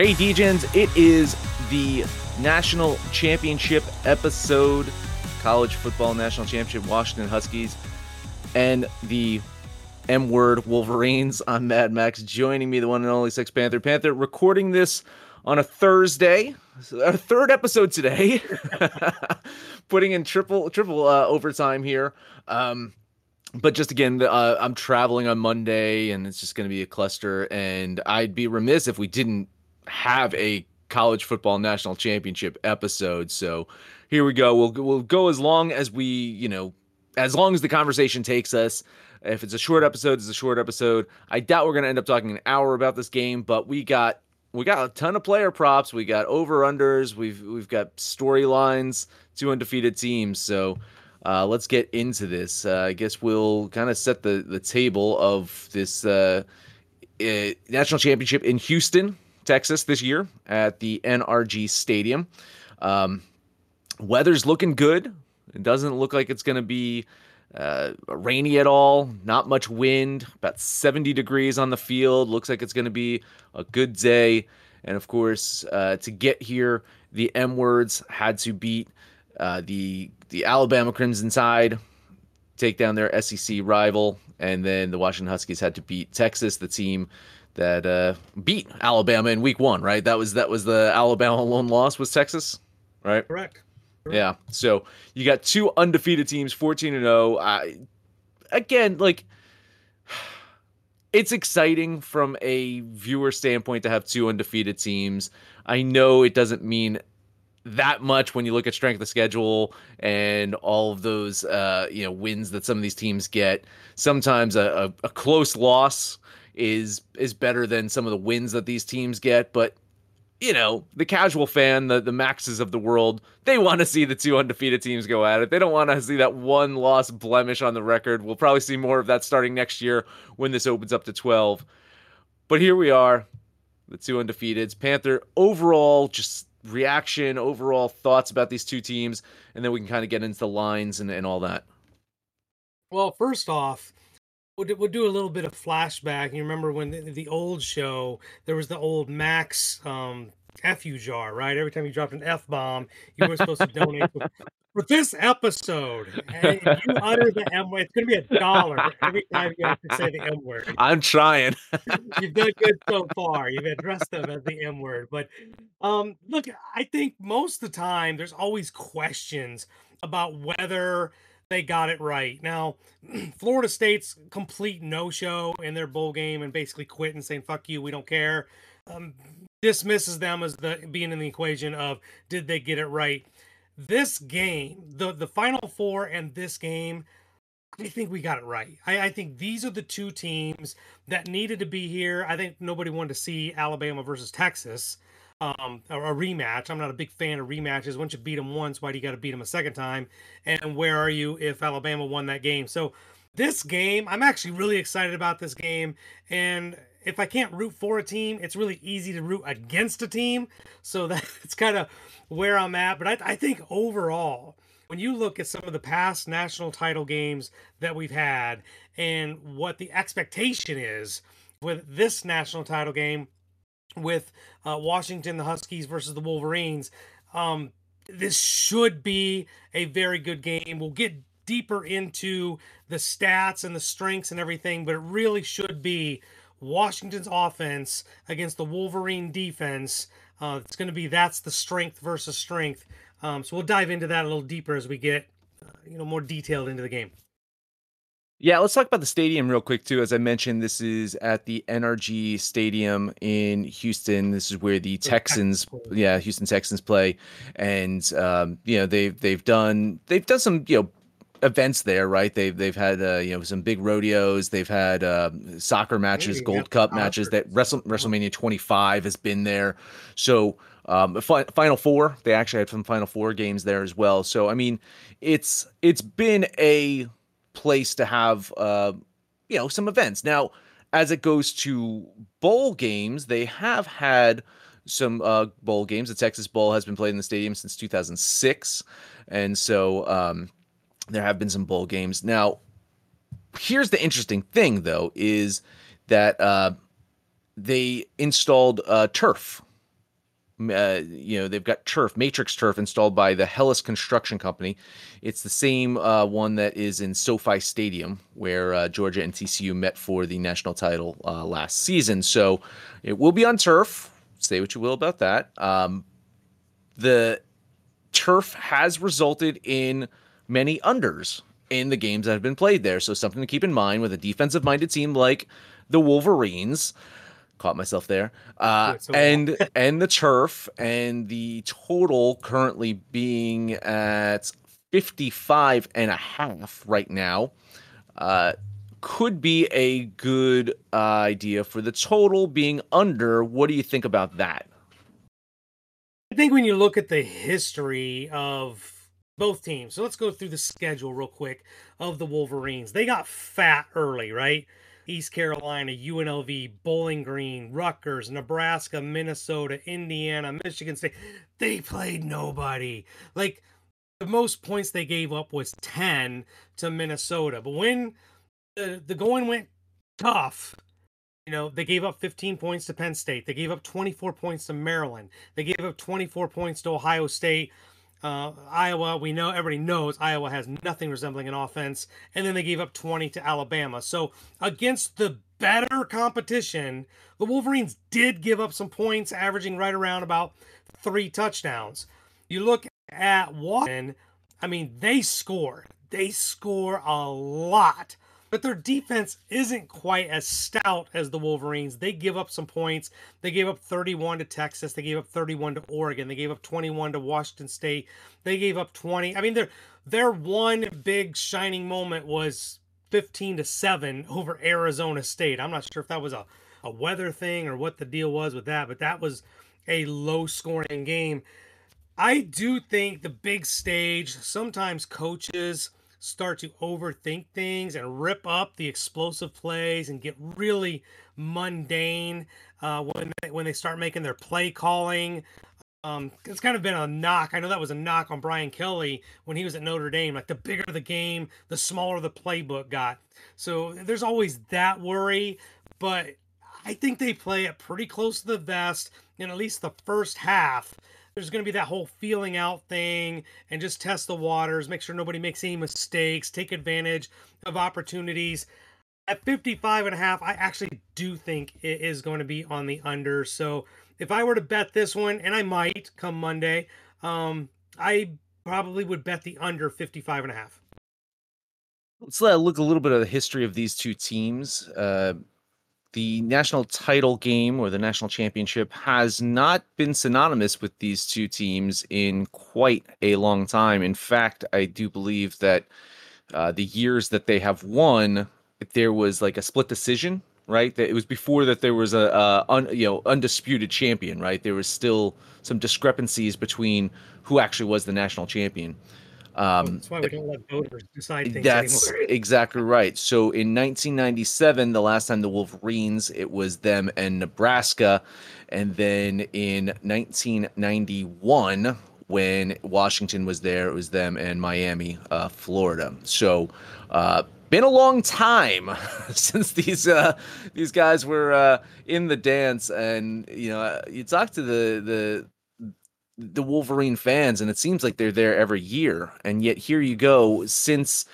Hey, DJs, it is the national championship episode, college football national championship, Washington Huskies, and the M word Wolverines. I'm Mad Max. Joining me, the one and only Sex Panther. Panther, recording this on a Thursday, our third episode today, putting in triple triple uh, overtime here. Um, but just again, uh, I'm traveling on Monday, and it's just going to be a cluster. And I'd be remiss if we didn't have a college football national championship episode. So here we go. We'll we'll go as long as we, you know, as long as the conversation takes us. If it's a short episode, it's a short episode. I doubt we're going to end up talking an hour about this game, but we got we got a ton of player props. We got over unders. We've we've got storylines. Two undefeated teams. So uh, let's get into this. Uh, I guess we'll kind of set the the table of this uh, uh national championship in Houston. Texas this year at the NRG Stadium. Um, weather's looking good. It doesn't look like it's going to be uh, rainy at all. Not much wind. About 70 degrees on the field. Looks like it's going to be a good day. And of course, uh, to get here, the M words had to beat uh, the the Alabama Crimson Tide, take down their SEC rival, and then the Washington Huskies had to beat Texas, the team that uh, beat Alabama in Week One, right? That was that was the Alabama lone loss was Texas, right? Correct. Correct. Yeah. So you got two undefeated teams, fourteen and zero. Oh. Again, like it's exciting from a viewer standpoint to have two undefeated teams. I know it doesn't mean that much when you look at strength of schedule and all of those uh, you know wins that some of these teams get. Sometimes a, a, a close loss is is better than some of the wins that these teams get, but you know, the casual fan, the the maxes of the world, they want to see the two undefeated teams go at it. They don't want to see that one loss blemish on the record. We'll probably see more of that starting next year when this opens up to 12. But here we are, the two undefeateds. Panther overall just reaction, overall thoughts about these two teams, and then we can kind of get into the lines and, and all that. Well, first off, we'll do, we'll do a little bit of flashback. You remember when the, the old show, there was the old Max um, FU jar, right? Every time you dropped an F bomb, you were supposed to donate. For this episode, and you utter the M word, it's going to be a dollar every time you have to say the M word. I'm trying. You've done good so far. You've addressed them as the M word. But um, look, I think most of the time there's always questions about whether they got it right. Now, Florida State's complete no show in their bowl game and basically quit and saying, fuck you, we don't care. Um, dismisses them as the being in the equation of did they get it right. This game, the the final four and this game, I think we got it right. I, I, think these are the two teams that needed to be here. I think nobody wanted to see Alabama versus Texas um, a, a, rematch. I'm not a big fan of rematches. Once you beat them once, why do you got to beat them a second time? And where are you if Alabama won that game? So this game, I'm actually really excited about this game. And if I can't root for a team, it's really easy to root against a team. So that's kind of where I'm at. But I, I think overall, when you look at some of the past national title games that we've had and what the expectation is with this national title game with uh, Washington, the Huskies versus the Wolverines, um, this should be a very good game. We'll get deeper into the stats and the strengths and everything, but it really should be Washington's offense against the Wolverine defense. Uh, it's going to be that's the strength versus strength. Um, so we'll dive into that a little deeper as we get, uh, you know, more detailed into the game. Yeah, let's talk about the stadium real quick too. As I mentioned, this is at the NRG Stadium in Houston. This is where the Texans, yeah, Houston Texans play, and um, you know they've they've done they've done some you know events there, right? They've they've had uh, you know some big rodeos. They've had uh, soccer matches, Maybe, Gold Cup matches. That Wrestle, WrestleMania 25 has been there. So um, Final Four, they actually had some Final Four games there as well. So I mean, it's it's been a place to have uh, you know some events. Now, as it goes to bowl games, they have had some uh, bowl games. The Texas Bowl has been played in the stadium since 2006, and so um, there have been some bowl games. Now, here's the interesting thing, though, is that uh, they installed uh, turf. Uh, you know, they've got turf, matrix turf installed by the Hellas Construction Company. It's the same uh, one that is in SoFi Stadium, where uh, Georgia and TCU met for the national title uh, last season. So it will be on turf. Say what you will about that. Um, the turf has resulted in many unders in the games that have been played there. So something to keep in mind with a defensive minded team like the Wolverines. Caught myself there. Uh, and and the turf and the total currently being at 55 and a half right now. Uh, could be a good uh, idea for the total being under. What do you think about that? I think when you look at the history of both teams. So let's go through the schedule real quick of the Wolverines. They got fat early, right? East Carolina, UNLV, Bowling Green, Rutgers, Nebraska, Minnesota, Indiana, Michigan State. They played nobody. Like the most points they gave up was 10 to Minnesota. But when the, the going went tough, you know, they gave up 15 points to Penn State. They gave up 24 points to Maryland. They gave up 24 points to Ohio State. Uh, Iowa, we know everybody knows Iowa has nothing resembling an offense, and then they gave up 20 to Alabama. So against the better competition, the Wolverines did give up some points, averaging right around about three touchdowns. You look at Washington, I mean, they score. They score a lot but their defense isn't quite as stout as the Wolverines. They give up some points. They gave up 31 to Texas. They gave up 31 to Oregon. They gave up 21 to Washington State. They gave up 20. I mean, their their one big shining moment was 15 to 7 over Arizona State. I'm not sure if that was a, a weather thing or what the deal was with that, but that was a low scoring game. I do think the big stage, sometimes coaches start to overthink things and rip up the explosive plays and get really mundane uh, when they, when they start making their play calling. Um, it's kind of been a knock. I know that was a knock on Brian Kelly when he was at Notre Dame. Like the bigger the game, the smaller the playbook got. So there's always that worry, but I think they play it pretty close to the vest in at least the first half there's going to be that whole feeling out thing and just test the waters, make sure nobody makes any mistakes, take advantage of opportunities. At 55 and a half, I actually do think it is going to be on the under. So if I were to bet this one, and I might come Monday, um, I probably would bet the under 55 and a half. Let's look a little bit of the history of these two teams. Uh, the national title game or the national championship has not been synonymous with these two teams in quite a long time. In fact, I do believe that uh, the years that they have won, there was like a split decision, right? That it was before that there was a, a un, you know undisputed champion, right? There was still some discrepancies between who actually was the national champion. Um, that's why we don't let voters decide things That's anymore. exactly right. So in 1997, the last time the Wolverines, it was them and Nebraska, and then in 1991, when Washington was there, it was them and Miami, uh, Florida. So. Uh, been a long time since these uh, these guys were uh, in the dance, and you know you talk to the the the Wolverine fans, and it seems like they're there every year. And yet here you go, since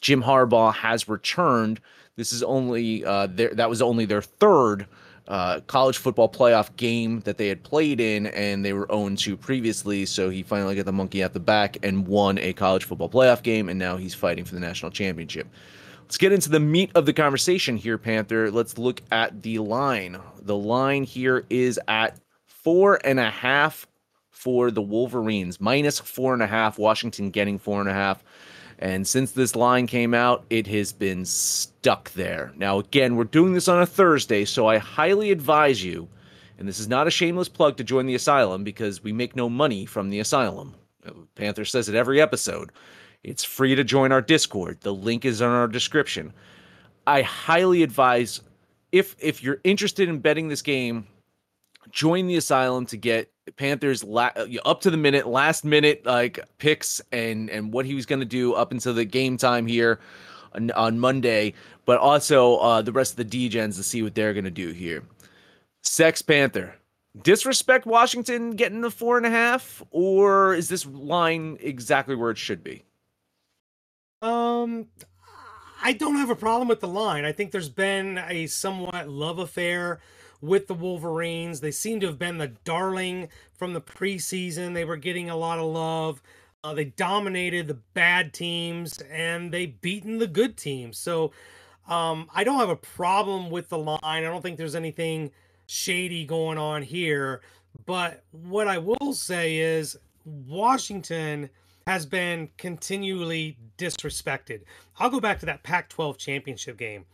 Jim Harbaugh has returned, this is only uh, their, that was only their third uh, college football playoff game that they had played in, and they were owned to previously. So he finally got the monkey out the back and won a college football playoff game, and now he's fighting for the national championship. Let's get into the meat of the conversation here, Panther. Let's look at the line. The line here is at four and a half for the Wolverines, minus four and a half. Washington getting four and a half. And since this line came out, it has been stuck there. Now, again, we're doing this on a Thursday, so I highly advise you, and this is not a shameless plug to join the asylum because we make no money from the asylum. Uh, Panther says it every episode. It's free to join our Discord. The link is in our description. I highly advise if if you're interested in betting this game, join the asylum to get Panthers la- uh, up to the minute, last minute like picks and and what he was going to do up until the game time here on, on Monday, but also uh, the rest of the DGens to see what they're going to do here. Sex Panther, disrespect Washington getting the four and a half, or is this line exactly where it should be? Um, I don't have a problem with the line. I think there's been a somewhat love affair with the Wolverines. They seem to have been the darling from the preseason. They were getting a lot of love. Uh, they dominated the bad teams and they beaten the good teams. So um, I don't have a problem with the line. I don't think there's anything shady going on here. But what I will say is Washington has been continually disrespected. I'll go back to that Pac 12 championship game.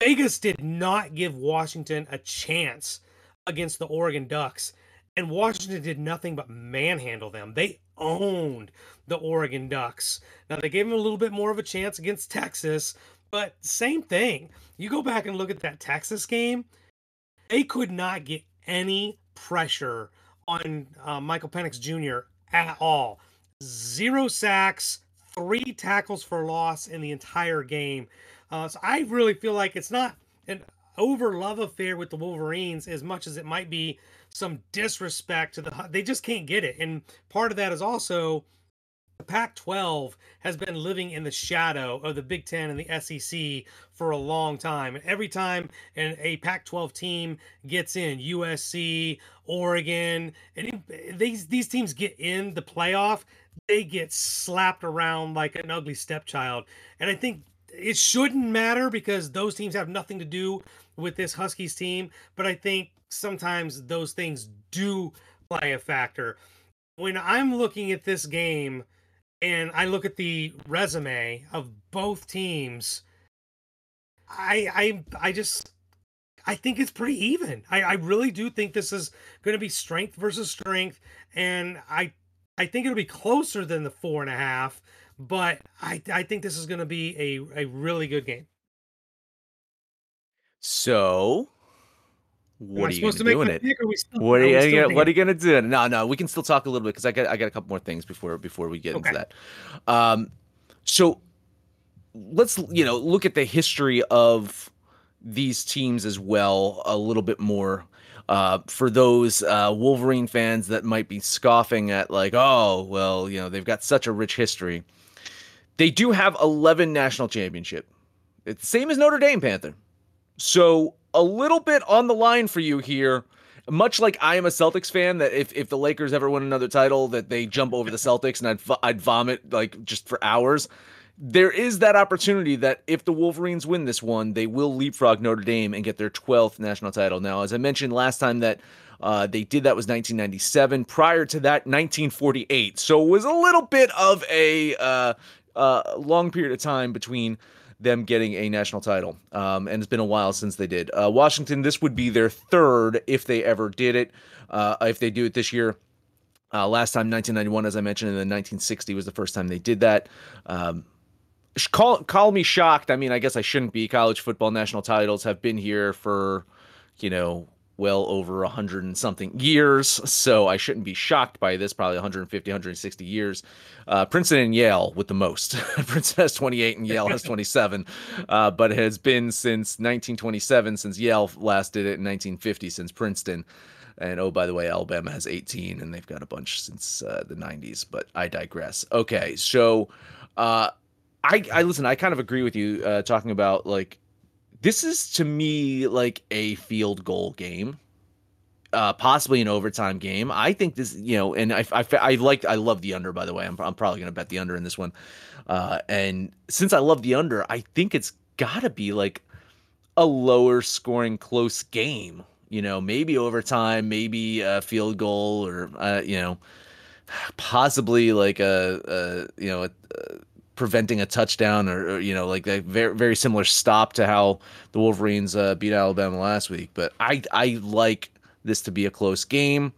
Vegas did not give Washington a chance against the Oregon Ducks, and Washington did nothing but manhandle them. They owned the Oregon Ducks. Now, they gave them a little bit more of a chance against Texas, but same thing. You go back and look at that Texas game, they could not get any pressure on uh, Michael Penix Jr. at all. Zero sacks, three tackles for loss in the entire game. Uh, so I really feel like it's not an over love affair with the Wolverines as much as it might be some disrespect to the. They just can't get it, and part of that is also the Pac-12 has been living in the shadow of the Big Ten and the SEC for a long time. And every time an, a Pac-12 team gets in, USC, Oregon, and these these teams get in the playoff, they get slapped around like an ugly stepchild. And I think it shouldn't matter because those teams have nothing to do with this Huskies team. But I think sometimes those things do play a factor. When I'm looking at this game and I look at the resume of both teams, I I I just I think it's pretty even. I, I really do think this is going to be strength versus strength, and I I think it'll be closer than the four and a half but I I think this is going to be a a really good game. So, what are you going to do in it? Still, what are you gonna, what are you going to do? No, no, we can still talk a little bit because I got I got a couple more things before before we get okay. into that. Um, so let's you know look at the history of these teams as well a little bit more. Uh, for those uh, Wolverine fans that might be scoffing at like, oh, well, you know, they've got such a rich history. They do have 11 national championship. It's the same as Notre Dame Panther. So a little bit on the line for you here. Much like I am a Celtics fan, that if, if the Lakers ever win another title, that they jump over the Celtics and I'd I'd vomit like just for hours. There is that opportunity that if the Wolverines win this one, they will leapfrog Notre Dame and get their 12th national title. Now, as I mentioned last time, that uh, they did that was 1997. Prior to that, 1948. So it was a little bit of a uh, uh, long period of time between them getting a national title. Um, and it's been a while since they did. Uh, Washington, this would be their third if they ever did it. Uh, if they do it this year, Uh, last time, 1991, as I mentioned, and then 1960 was the first time they did that. Um, call call me shocked. I mean, I guess I shouldn't be. College football national titles have been here for, you know, well over 100 and something years, so I shouldn't be shocked by this. Probably 150, 160 years. Uh, Princeton and Yale with the most. Princeton has 28 and Yale has 27, uh, but it has been since 1927 since Yale last did it in 1950 since Princeton. And oh, by the way, Alabama has 18, and they've got a bunch since uh, the 90s. But I digress. Okay, so uh, I, I listen. I kind of agree with you uh, talking about like this is to me like a field goal game uh, possibly an overtime game. I think this, you know, and I, I, I like, I love the under, by the way. I'm, I'm probably going to bet the under in this one. Uh, and since I love the under, I think it's got to be like a lower scoring close game, you know, maybe overtime, maybe a field goal or, uh, you know, possibly like a, a you know, a, preventing a touchdown or, or, you know like a very very similar stop to how the Wolverines uh, beat Alabama last week. But I I like this to be a close game.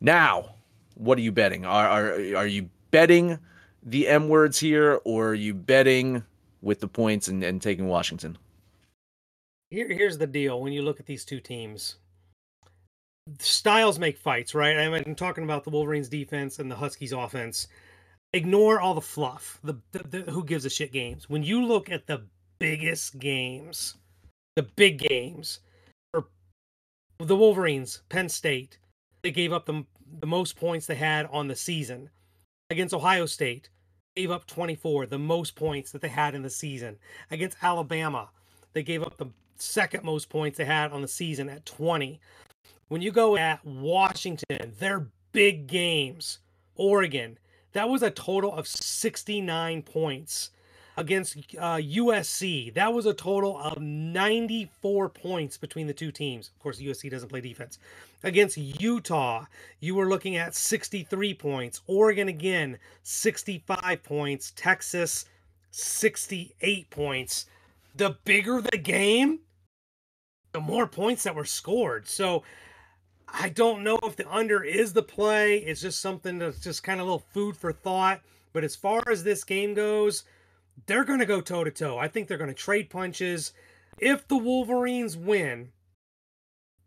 Now, what are you betting? Are are are you betting the M words here, or are you betting with the points and, and taking Washington? Here, here's the deal. When you look at these two teams, styles make fights, right? I'm talking about the Wolverines defense and the Huskies offense. Ignore all the fluff, the, the, the who gives a shit games. When you look at the biggest games, the big games, or the Wolverines, Penn State, they gave up the, the most points they had on the season. Against Ohio State, gave up 24, the most points that they had in the season. Against Alabama, they gave up the second most points they had on the season at 20. When you go at Washington, their big games, Oregon, that was a total of 69 points against uh, USC. That was a total of 94 points between the two teams. Of course, USC doesn't play defense. Against Utah, you were looking at 63 points. Oregon again, 65 points. Texas, 68 points. The bigger the game, the more points that were scored. So I don't know if the under is the play. It's just something that's just kind of a little food for thought. But as far as this game goes, they're going to go toe to toe. I think they're going to trade punches. If the Wolverines win,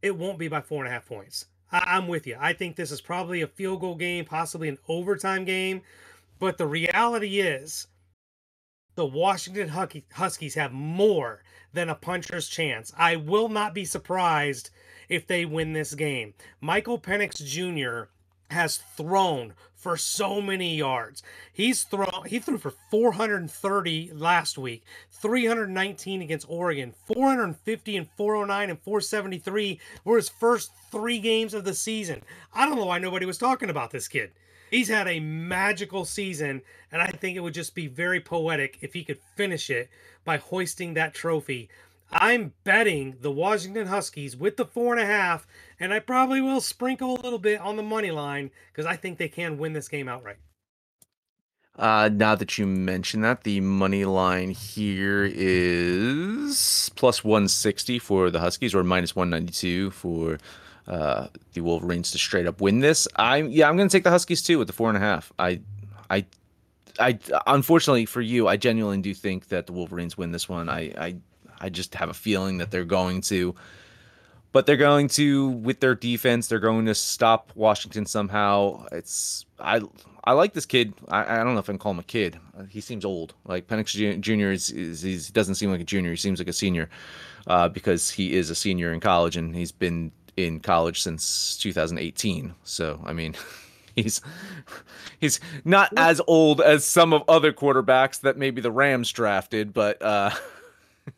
it won't be by four and a half points. I- am with you. I think this is probably a field goal game, possibly an overtime game. But the reality is, the Washington Huskies have more than a puncher's chance. I will not be surprised if they win this game. Michael Penix Jr. has thrown for so many yards. He's thrown he threw for 430 last week, 319 against Oregon, 450 and 409 and 473 were his first 3 games of the season. I don't know why nobody was talking about this kid. He's had a magical season, and I think it would just be very poetic if he could finish it by hoisting that trophy I'm betting the Washington Huskies with the four and a half, and I probably will sprinkle a little bit on the money line because I think they can win this game outright. Uh, now that you mention that, the money line here is plus 160 for the Huskies or minus 192 for uh, the Wolverines to straight up win this. I'm yeah, I'm gonna take the Huskies too with the four and a half. I, I, I unfortunately for you, I genuinely do think that the Wolverines win this one. I, I I just have a feeling that they're going to. But they're going to, with their defense, they're going to stop Washington somehow. It's I I like this kid. I, I don't know if I can call him a kid. He seems old. Like Penix Jr. is, is he doesn't seem like a junior. He seems like a senior uh, because he is a senior in college and he's been in college since 2018. So I mean. he's he's not as old as some of other quarterbacks that maybe the Rams drafted, but uh,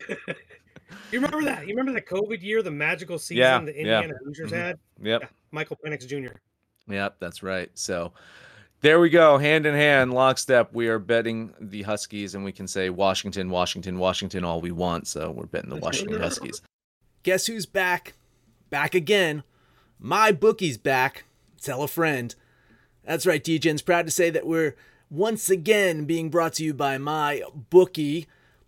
you remember that? You remember the COVID year, the magical season yeah, the Indiana yeah. Hoosiers mm-hmm. had? Yep. Yeah, Michael Penix Jr. Yep, that's right. So there we go, hand in hand, lockstep. We are betting the Huskies, and we can say Washington, Washington, Washington all we want. So we're betting the Washington Huskies. Guess who's back? Back again. My bookie's back. Tell a friend. That's right, DJ's proud to say that we're once again being brought to you by my bookie.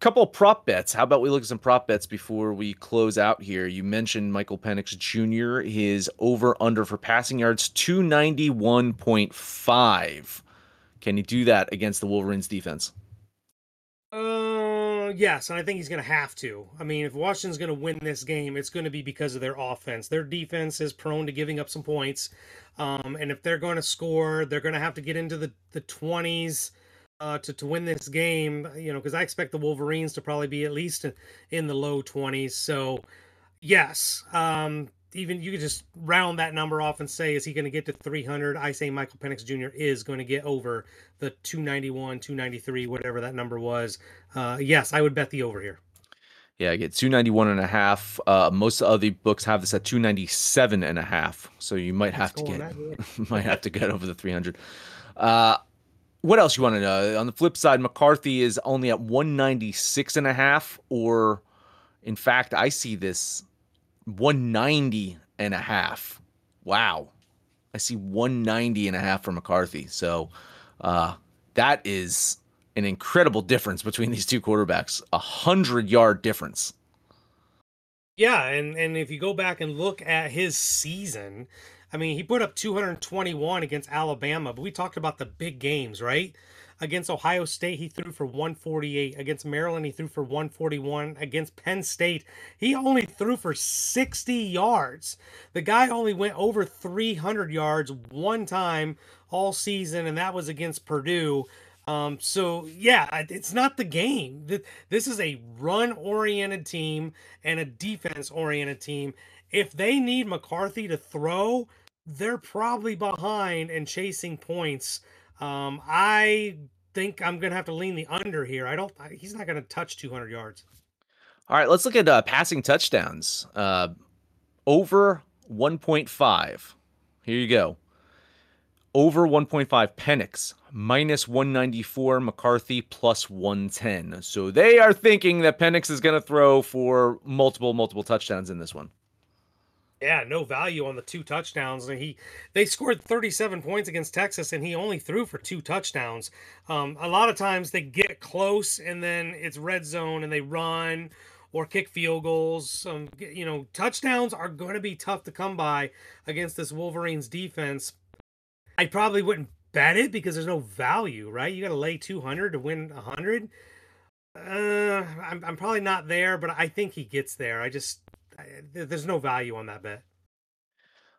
couple prop bets. How about we look at some prop bets before we close out here? You mentioned Michael Penix Jr., his over under for passing yards 291.5. Can he do that against the Wolverines defense? Uh, yes, and I think he's going to have to. I mean, if Washington's going to win this game, it's going to be because of their offense. Their defense is prone to giving up some points, um, and if they're going to score, they're going to have to get into the the twenties uh, to to win this game. You know, because I expect the Wolverines to probably be at least in the low twenties. So, yes, um, even you could just round that number off and say, is he going to get to 300? I say Michael Penix Jr. is going to get over the 291, 293, whatever that number was. Uh, yes, I would bet the over here. Yeah, I get 291 and a half. Uh, most of the books have this at 297 and a half. So you might have to get might have to get over the 300. Uh, what else you want to know? On the flip side, McCarthy is only at 196 and a half, or in fact, I see this 190 and a half. Wow. I see 190 and a half for McCarthy. So uh, that is an incredible difference between these two quarterbacks. A hundred yard difference. Yeah, and and if you go back and look at his season, I mean, he put up 221 against Alabama, but we talked about the big games, right? Against Ohio State, he threw for 148. Against Maryland, he threw for 141. Against Penn State, he only threw for 60 yards. The guy only went over 300 yards one time all season, and that was against Purdue. Um, so yeah, it's not the game. This is a run-oriented team and a defense-oriented team. If they need McCarthy to throw, they're probably behind and chasing points. Um, I think I'm going to have to lean the under here. I don't. He's not going to touch 200 yards. All right, let's look at uh, passing touchdowns. Uh, over 1.5. Here you go. Over 1.5 Penix minus 194 McCarthy plus 110. So they are thinking that Penix is going to throw for multiple multiple touchdowns in this one. Yeah, no value on the two touchdowns. And he they scored 37 points against Texas and he only threw for two touchdowns. Um, a lot of times they get close and then it's red zone and they run or kick field goals. Um, you know, touchdowns are going to be tough to come by against this Wolverines defense. I probably wouldn't bet it because there's no value, right? You got to lay 200 to win 100. Uh, I'm, I'm probably not there, but I think he gets there. I just there's no value on that bet.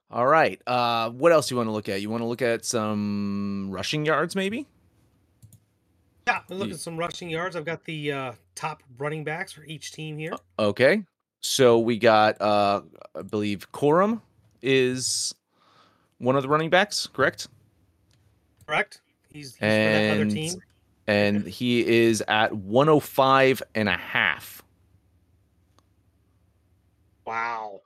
All right. Uh, what else do you want to look at? You want to look at some rushing yards, maybe? Yeah, look at some rushing yards. I've got the uh, top running backs for each team here. Okay. So we got, uh, I believe, Corum is one of the running backs, correct? Correct. He's, he's for that other team. and he is at 105 and a half. Wow.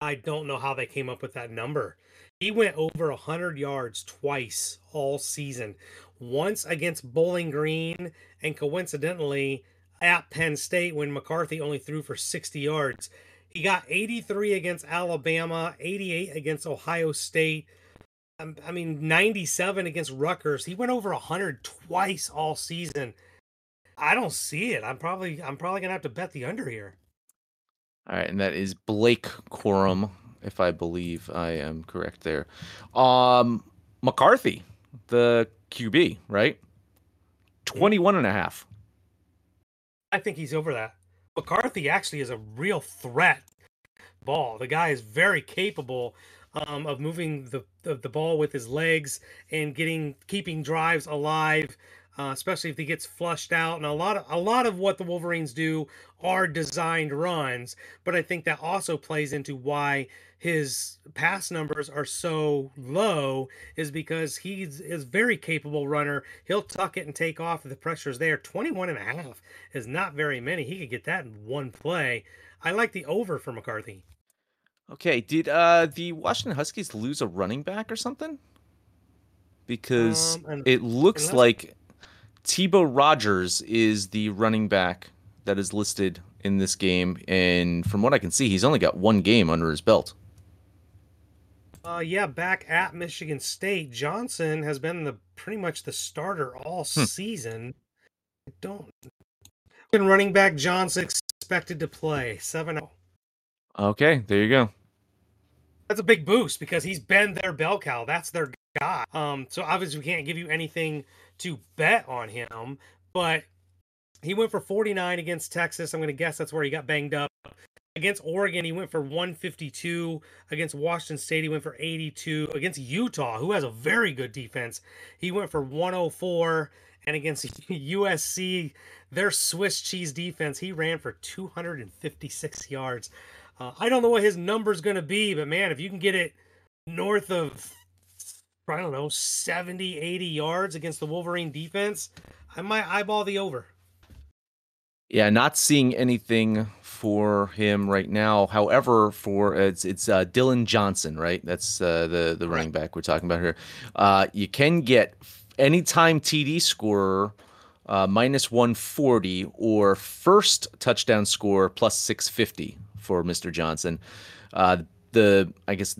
I don't know how they came up with that number. He went over 100 yards twice all season. Once against Bowling Green, and coincidentally at Penn State when McCarthy only threw for 60 yards. He got 83 against Alabama, 88 against Ohio State. um, I mean, 97 against Rutgers. He went over 100 twice all season. I don't see it. I'm probably I'm probably gonna have to bet the under here. All right, and that is Blake Corum, if I believe I am correct there. Um, McCarthy, the QB, right? 21 and a half. I think he's over that. McCarthy actually is a real threat ball. The guy is very capable um, of moving the, the the ball with his legs and getting keeping drives alive, uh, especially if he gets flushed out. And a lot of a lot of what the Wolverines do are designed runs, but I think that also plays into why his pass numbers are so low is because he's is very capable runner. He'll tuck it and take off if the pressure's there. 21 and a half is not very many. He could get that in one play. I like the over for McCarthy. Okay, did uh the Washington Huskies lose a running back or something? Because Um, and- it looks like Tybo Rogers is the running back that is listed in this game, and from what I can see, he's only got one game under his belt. Uh, yeah, back at Michigan State, Johnson has been the pretty much the starter all Hmm. season. I don't. Been running back Johnson expected to play seven. oh. Okay, there you go. That's a big boost because he's been their bell cow. That's their guy. Um, so obviously we can't give you anything to bet on him, but he went for 49 against Texas. I'm going to guess that's where he got banged up. Against Oregon, he went for 152. Against Washington State, he went for 82. Against Utah, who has a very good defense, he went for 104. And against USC, their Swiss cheese defense, he ran for 256 yards. Uh, I don't know what his number's going to be, but man, if you can get it north of, I don't know, 70, 80 yards against the Wolverine defense, I might eyeball the over. Yeah, not seeing anything for him right now. However, for it's it's uh, Dillon Johnson, right? That's uh, the the running back we're talking about here. Uh, you can get anytime TD scorer uh, minus one forty or first touchdown score plus six fifty for Mister Johnson. Uh, the I guess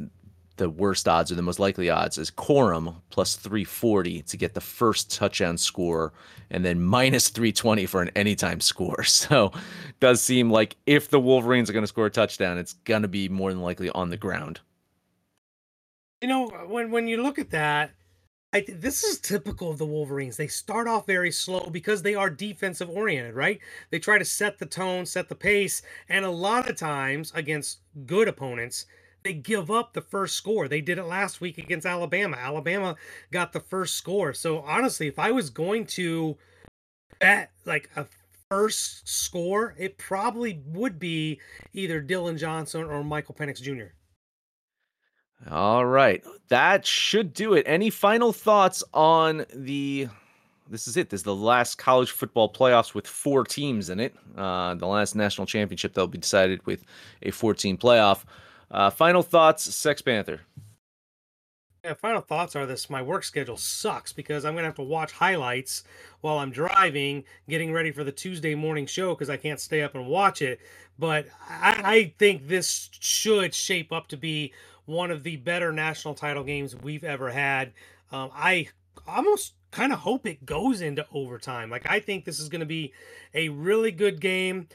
the worst odds or the most likely odds is Corum plus 340 to get the first touchdown score and then minus 320 for an anytime score. So does seem like if the Wolverines are going to score a touchdown, it's going to be more than likely on the ground. You know, when when you look at that, I this is typical of the Wolverines. They start off very slow because they are defensive oriented, right? They try to set the tone, set the pace, and a lot of times against good opponents, they give up the first score. They did it last week against Alabama. Alabama got the first score. So honestly, if I was going to bet like a first score, it probably would be either Dillon Johnson or Michael Penix Jr. All right. That should do it. Any final thoughts on the this is it. This is the last college football playoffs with four teams in it. Uh, the last national championship that'll be decided with a 14 playoff. Uh, final thoughts, Sex Panther. Yeah, final thoughts are this my work schedule sucks because I'm gonna have to watch highlights while I'm driving, getting ready for the Tuesday morning show because I can't stay up and watch it. But I, I think this should shape up to be one of the better national title games we've ever had. Um, I almost kind of hope it goes into overtime. Like I think this is gonna be a really good game.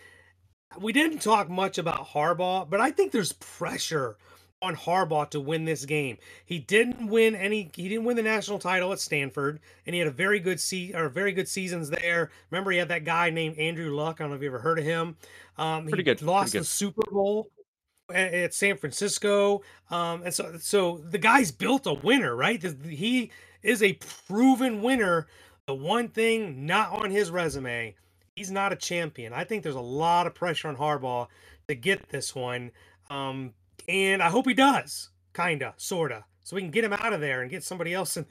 We didn't talk much about Harbaugh, but I think there's pressure on Harbaugh to win this game. He didn't win any. He didn't win the national title at Stanford, and he had a very good se- or very good seasons there. Remember, he had that guy named Andrew Luck. I don't know if you ever heard of him. Um, Pretty he good, pretty Lost good. the Super Bowl at, at San Francisco, um, and so so the guy's built a winner, right? He is a proven winner. The one thing not on his resume, he's not a champion. I think there's a lot of pressure on Harbaugh to get this one. Um, and I hope he does, kinda, sorta, so we can get him out of there and get somebody else in.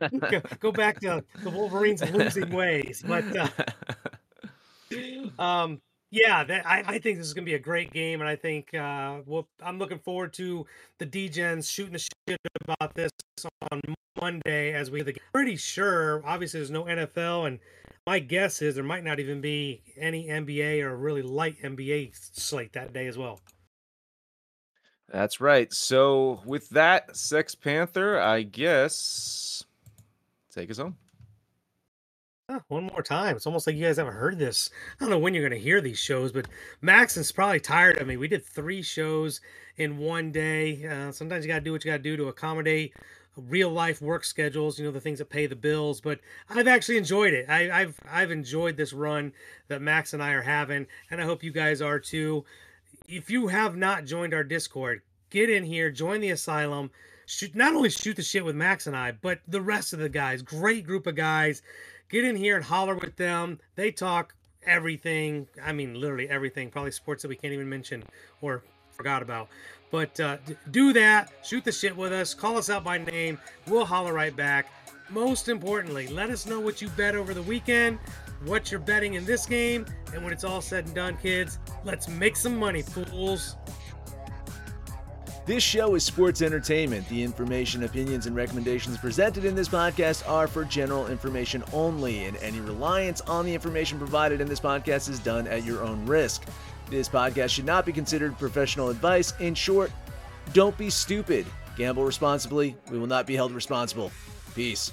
go, go back to the Wolverines' losing ways, but uh, um, yeah, that, I, I think this is gonna be a great game, and I think uh, well, I'm looking forward to the DGens shooting the shit about this on Monday as we. Pretty sure, obviously, there's no NFL, and my guess is there might not even be any NBA or really light NBA slate that day as well. That's right. So with that, Sex Panther, I guess take us home. Oh, one more time. It's almost like you guys haven't heard this. I don't know when you're going to hear these shows, but Max is probably tired of me. We did three shows in one day. Uh, sometimes you got to do what you got to do to accommodate real life work schedules. You know the things that pay the bills. But I've actually enjoyed it. I, I've I've enjoyed this run that Max and I are having, and I hope you guys are too. If you have not joined our Discord, get in here, join the Asylum. Shoot, not only shoot the shit with Max and I, but the rest of the guys. Great group of guys get in here and holler with them. They talk everything. I mean, literally everything. Probably sports that we can't even mention or forgot about. But uh, do that. Shoot the shit with us. Call us out by name. We'll holler right back. Most importantly, let us know what you bet over the weekend, what you're betting in this game, and when it's all said and done, kids, let's make some money, fools. This show is sports entertainment. The information, opinions, and recommendations presented in this podcast are for general information only, and any reliance on the information provided in this podcast is done at your own risk. This podcast should not be considered professional advice. In short, don't be stupid. Gamble responsibly. We will not be held responsible. Peace.